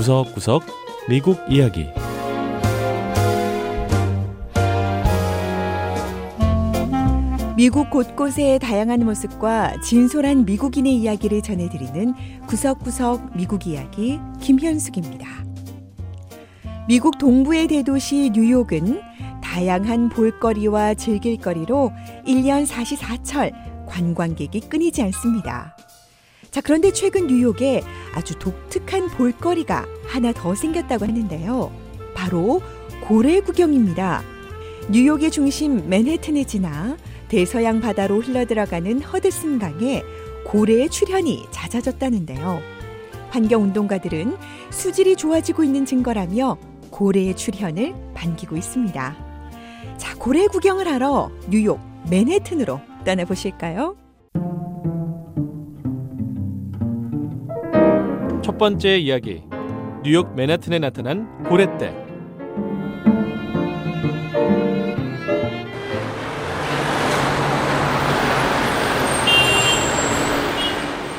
구석구석 미국 이야기 미국 곳곳의 다양한 모습과 진솔한 미국인의 이야기를 전해드리는 구석구석 미국 이야기 김현숙입니다. 미국 동부의 대도시 뉴욕은 다양한 볼거리와 즐길거리로 1년 사시사철 관광객이 끊이지 않습니다. 자, 그런데 최근 뉴욕에 아주 독특한 볼거리가 하나 더 생겼다고 하는데요. 바로 고래 구경입니다. 뉴욕의 중심 맨해튼에 지나 대서양 바다로 흘러들어가는 허드슨 강에 고래의 출현이 잦아졌다는데요. 환경운동가들은 수질이 좋아지고 있는 증거라며 고래의 출현을 반기고 있습니다. 자, 고래 구경을 하러 뉴욕 맨해튼으로 떠나보실까요? 첫 번째 이야기 뉴욕 맨하튼에 나타난 고래떼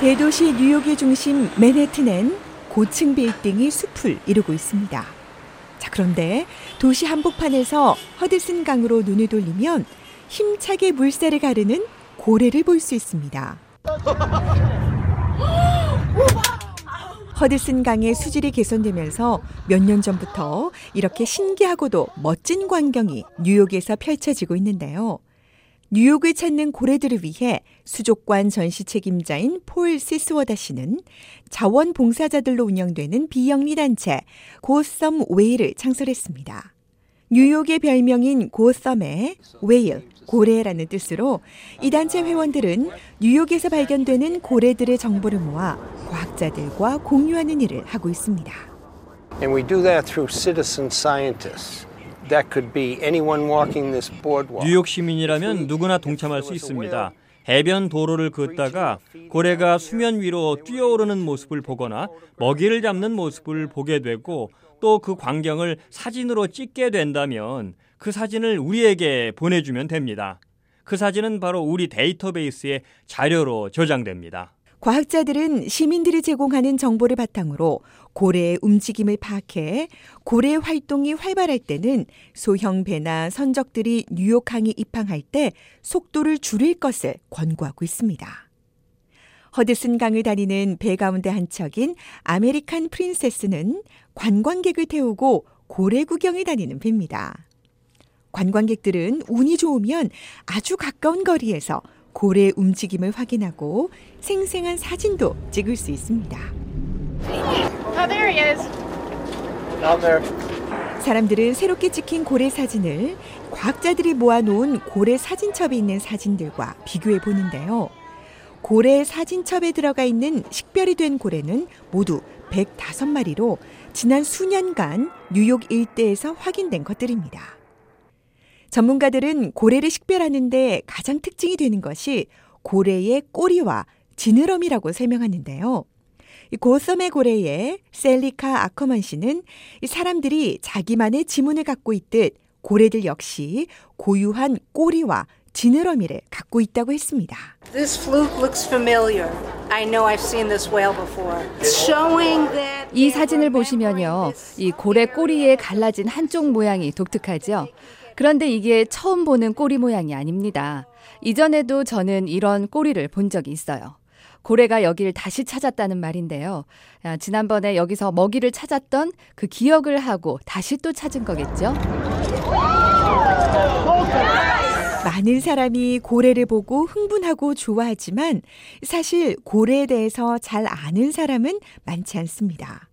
대도시 뉴욕의 중심 맨해튼엔 고층 빌딩이 숲을 이루고 있습니다. 자, 그런데 도시 한복판에서 허드슨 강으로 눈을 돌리면 힘차게 물살을 가르는 고래를 볼 수 있습니다. 허드슨 강의 수질이 개선되면서 몇 년 전부터 이렇게 신기하고도 멋진 광경이 뉴욕에서 펼쳐지고 있는데요. 뉴욕을 찾는 고래들을 위해 수족관 전시 책임자인 폴 시스워다 씨는 자원봉사자들로 운영되는 비영리 단체 고썸 웨이를 창설했습니다. 뉴욕의 별명인 고썸의 웨일, 고래라는 뜻으로 이 단체 회원들은 뉴욕에서 발견되는 고래들의 정보를 모아 과학자들과 공유하는 일을 하고 있습니다. And we do that through citizen scientists. That could be anyone walking this boardwalk. 뉴욕 시민이라면 누구나 동참할 수 있습니다. 해변 도로를 걷다가 고래가 수면 위로 뛰어오르는 모습을 보거나 먹이를 잡는 모습을 보게 되고 또 그 광경을 사진으로 찍게 된다면 그 사진을 우리에게 보내주면 됩니다. 그 사진은 바로 우리 데이터베이스에 자료로 저장됩니다. 과학자들은 시민들이 제공하는 정보를 바탕으로 고래의 움직임을 파악해 고래 활동이 활발할 때는 소형 배나 선적들이 뉴욕항에 입항할 때 속도를 줄일 것을 권고하고 있습니다. 허드슨 강을 다니는 배 가운데 한 척인 American Princess는 관광객을 태우고 고래 구경을 다니는 배입니다. 관광객들은 운이 좋으면 아주 가까운 거리에서 고래의 움직임을 확인하고 생생한 사진도 찍을 수 있습니다. Oh, there he is. Now they're 사람들은 새롭게 찍힌 고래 사진을 과학자들이 모아놓은 고래 사진첩에 있는 사진들과 비교해 보는데요. 고래 사진첩에 들어가 있는 식별이 된 고래는 모두 105마리로 지난 수년간 뉴욕 일대에서 확인된 것들입니다. 전문가들은 고래를 식별하는데 가장 특징이 되는 것이 고래의 꼬리와 지느러미라고 설명하는데요. 이 고섬의 고래의 셀리카 아커먼 씨는 이 사람들이 자기만의 지문을 갖고 있듯 고래들 역시 고유한 꼬리와 지느러미를 갖고 있다고 했습니다. This fluke looks familiar. I know I've seen this whale before. Showing that 이 사진을 보시면요. 이 고래 꼬리에 갈라진 한쪽 모양이 독특하죠. 그런데 이게 처음 보는 꼬리 모양이 아닙니다. 이전에도 저는 이런 꼬리를 본 적이 있어요. 고래가 여기를 다시 찾았다는 말인데요. 아, 지난번에 여기서 먹이를 찾았던 그 기억을 하고 다시 또 찾은 거겠죠? 많은 사람이 고래를 보고 흥분하고 좋아하지만 사실 고래에 대해서 잘 아는 사람은 많지 않습니다.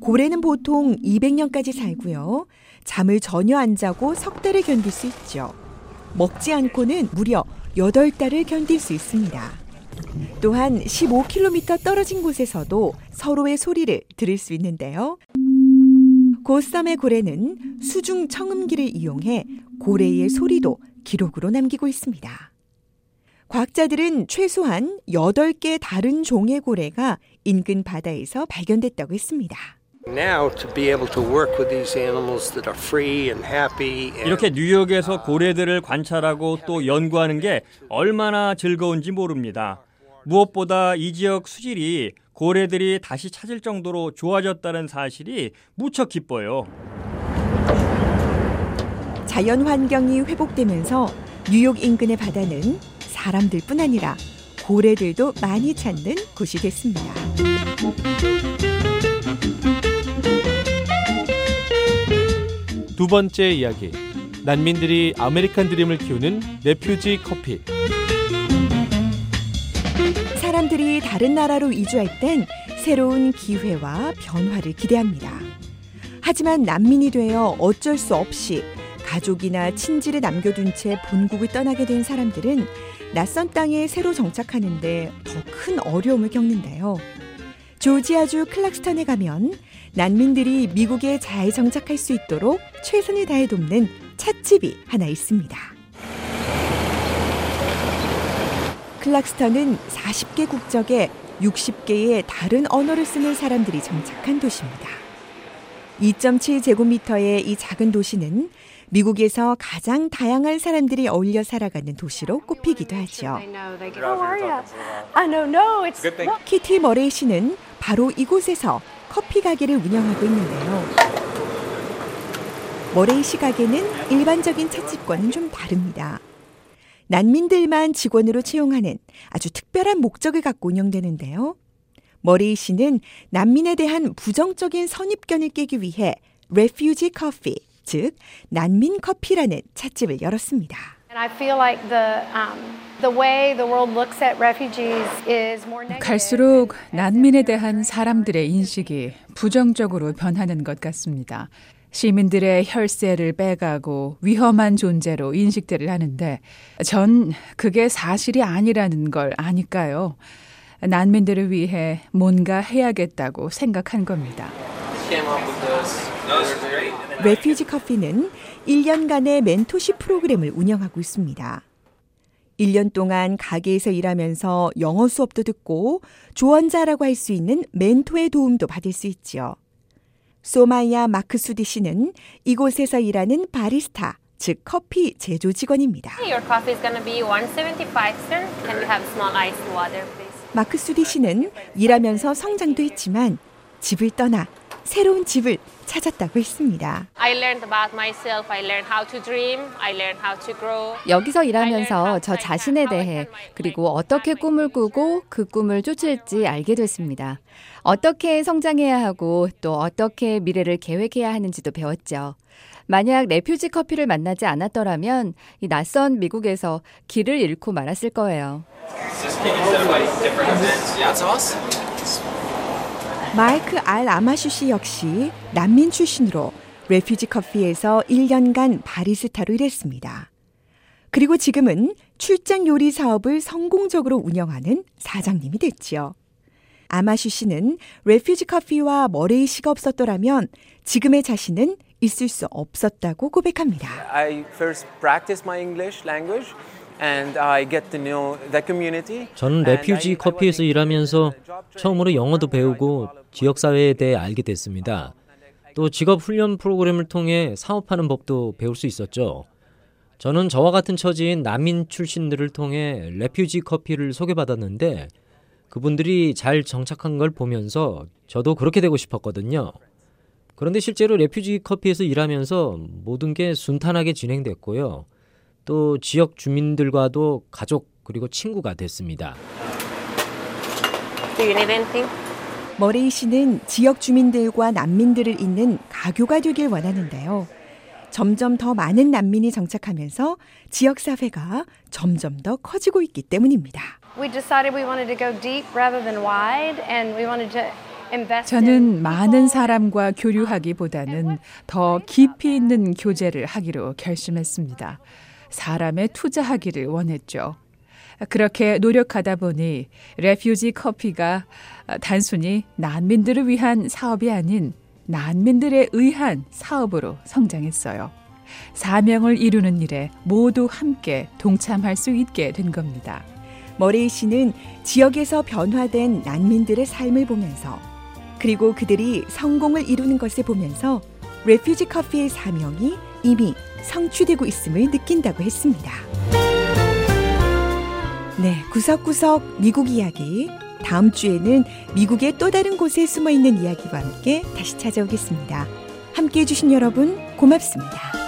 고래는 보통 200년까지 살고요. 잠을 전혀 안 자고 석 달을 견딜 수 있죠. 먹지 않고는 무려 8달을 견딜 수 있습니다. 또한 15km 떨어진 곳에서도 서로의 소리를 들을 수 있는데요. 고썸의 고래는 수중 청음기를 이용해 고래의 소리도 기록으로 남기고 있습니다. 과학자들은 최소한 8개 다른 종의 고래가 인근 바다에서 발견됐다고 했습니다. now to be able to work with these animals that are free and happy. And 이렇게 뉴욕에서 고래들을 관찰하고 또 연구하는 게 얼마나 즐거운지 모릅니다. 무엇보다 이 지역 수질이 고래들이 다시 찾을 정도로 좋아졌다는 사실이 무척 기뻐요. 자연 환경이 회복되면서 뉴욕 인근의 바다는 사람들뿐 아니라 고래들도 많이 찾는 곳이 됐습니다. 두 번째 이야기. 난민들이 아메리칸 드림을 키우는 Refuge 커피. 사람들이 다른 나라로 이주할 땐 새로운 기회와 변화를 기대합니다. 하지만 난민이 되어 어쩔 수 없이 가족이나 친지를 남겨둔 채 본국을 떠나게 된 사람들은 낯선 땅에 새로 정착하는데 더 큰 어려움을 겪는데요. 조지아주 클락스턴에 가면 난민들이 미국에 잘 정착할 수 있도록 최선을 다해 돕는 찻집이 하나 있습니다. 클락스턴은 40개 국적에 60개의 다른 언어를 쓰는 사람들이 정착한 도시입니다. 2.7제곱미터의 이 작은 도시는 미국에서 가장 다양한 사람들이 어울려 살아가는 도시로 꼽히기도 하죠. How are you? I know, no, it's 키티 머레이 씨는 바로 이곳에서 커피 가게를 운영하고 있는데요. 머레이 씨 가게는 일반적인 찻집과는 좀 다릅니다. 난민들만 직원으로 채용하는 아주 특별한 목적을 갖고 운영되는데요. 머레이 씨는 난민에 대한 부정적인 선입견을 깨기 위해 레퓨지 커피, 즉 난민 커피라는 찻집을 열었습니다. And I feel like the um, the way the world looks at refugees is more negative. 갈수록 난민에 대한 사람들의 인식이 부정적으로 변하는 것 같습니다. 시민들의 혈세를 빼가고 위험한 존재로 인식들을 하는데 전 그게 사실이 아니라는 걸 아니까요. 난민들을 위해 뭔가 해야겠다고 생각한 겁니다. 레퓨지 커피는 1년간의 멘토십 프로그램을 운영하고 있습니다. 1년 동안 가게에서 일하면서 영어 수업도 듣고 조언자라고 할 수 있는 멘토의 도움도 받을 수 있지요. 소마이아 마크 수디 씨는 이곳에서 일하는 바리스타, 즉 커피 제조 직원입니다. Your coffee is going to be 175, sir. Can we have small iced water, please? 마크 수디 씨는 일하면서 성장도 했지만 집을 떠나 새로운 집을 찾았다고 했습니다. Myself. Dream. 여기서 일하면서 저 자신에 대해 그리고 어떻게 꿈을 꾸고 그 꿈을 쫓을지 알게 됐습니다. 어떻게 성장해야 하고 또 어떻게 미래를 계획해야 하는지도 배웠죠. 만약 레퓨지 커피를 만나지 않았더라면 이 낯선 미국에서 길을 잃고 말았을 거예요. 마이크 알 아마슈 씨 역시 난민 출신으로 레퓨지 커피에서 1년간 바리스타로 일했습니다. 그리고 지금은 출장 요리 사업을 성공적으로 운영하는 사장님이 됐지요. 아마슈 씨는 레퓨지 커피와 머레이 씨가 없었더라면 지금의 자신은 있을 수 없었다고 고백합니다. I first practice my English language and I get to know the community. 저는 레퓨지 I 커피에서 일하면서. 처음으로 영어도 배우고 지역 사회에 대해 알게 됐습니다. 또 직업 훈련 프로그램을 통해 사업하는 법도 배울 수 있었죠. 저는 저와 같은 처지인 난민 출신들을 통해 레퓨지 커피를 소개받았는데 그분들이 잘 정착한 걸 보면서 저도 그렇게 되고 싶었거든요. 그런데 실제로 레퓨지 커피에서 일하면서 모든 게 순탄하게 진행됐고요. 또 지역 주민들과도 가족 그리고 친구가 됐습니다. Do you need anything? 머레이 씨는 지역 주민들과 난민들을 잇는 가교가 되길 원하는데요. 점점 더 많은 난민이 정착하면서 지역 사회가 점점 더 커지고 있기 때문입니다. We decided we wanted to go deep rather than wide, and we wanted to 저는 많은. 사람과 교류하기보다는 더 깊이 있는 교제를 하기로 결심했습니다. 사람에 투자하기를 원했죠. 그렇게 노력하다 보니 레퓨지 커피가 단순히 난민들을 위한 사업이 아닌 난민들에 의한 사업으로 성장했어요. 사명을 이루는 일에 모두 함께 동참할 수 있게 된 겁니다. 머레이 씨는 지역에서 변화된 난민들의 삶을 보면서 그리고 그들이 성공을 이루는 것을 보면서 레퓨지 커피의 사명이 이미 성취되고 있음을 느낀다고 했습니다. 네, 구석구석 미국 이야기. 다음 주에는 미국의 또 다른 곳에 숨어 있는 이야기와 함께 다시 찾아오겠습니다. 함께 해주신 여러분 고맙습니다.